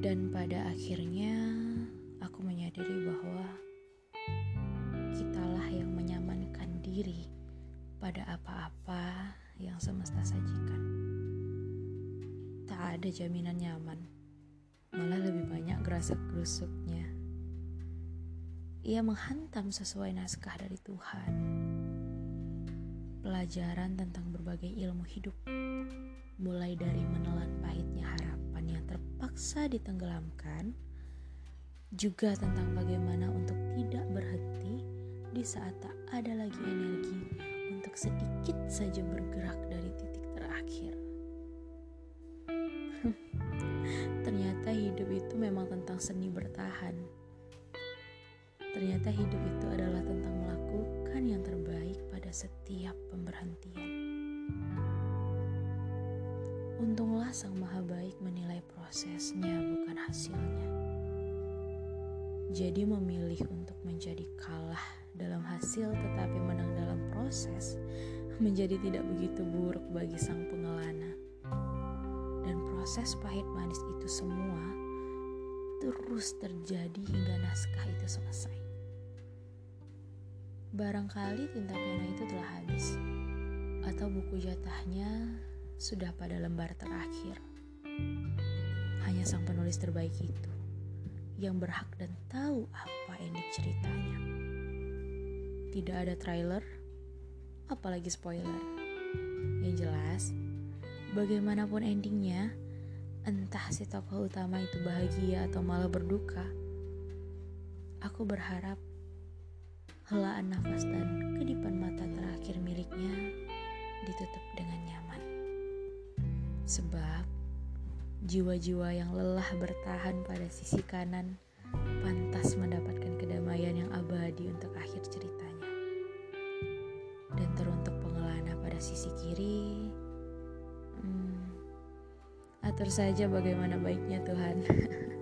Dan pada akhirnya aku menyadari bahwa kitalah yang menyamankan diri pada apa-apa yang semesta sajikan. Tak ada jaminan nyaman, malah lebih banyak gerasak gerusuknya. Ia menghantam sesuai naskah dari Tuhan. Pelajaran tentang berbagai ilmu hidup, mulai dari meneliti terpaksa ditenggelamkan, juga tentang bagaimana untuk tidak berhenti di saat tak ada lagi energi untuk sedikit saja bergerak dari titik terakhir. Ternyata hidup itu memang tentang seni bertahan. Ternyata hidup itu adalah tentang melakukan yang terbaik pada setiap pemberhentian. Untunglah Sang Maha Baik menilai prosesnya, bukan hasilnya. Jadi memilih untuk menjadi kalah dalam hasil tetapi menang dalam proses menjadi tidak begitu buruk bagi sang pengelana. Dan proses pahit manis itu semua terus terjadi hingga naskah itu selesai. Barangkali tinta pena itu telah habis atau buku jatahnya sudah pada lembar terakhir. Hanya sang penulis terbaik itu yang berhak dan tahu apa ending ceritanya. Tidak ada trailer, apalagi spoiler. Yang jelas, bagaimanapun endingnya, entah si tokoh utama itu bahagia atau malah berduka, aku berharap helaan nafas dan kedipan mata terakhir miliknya ditutup dengan. Sebab Jiwa-jiwa yang lelah bertahan pada sisi kanan pantas mendapatkan kedamaian yang abadi untuk akhir ceritanya. Dan teruntuk pengelana pada sisi kiri, hmm, atur saja bagaimana baiknya Tuhan.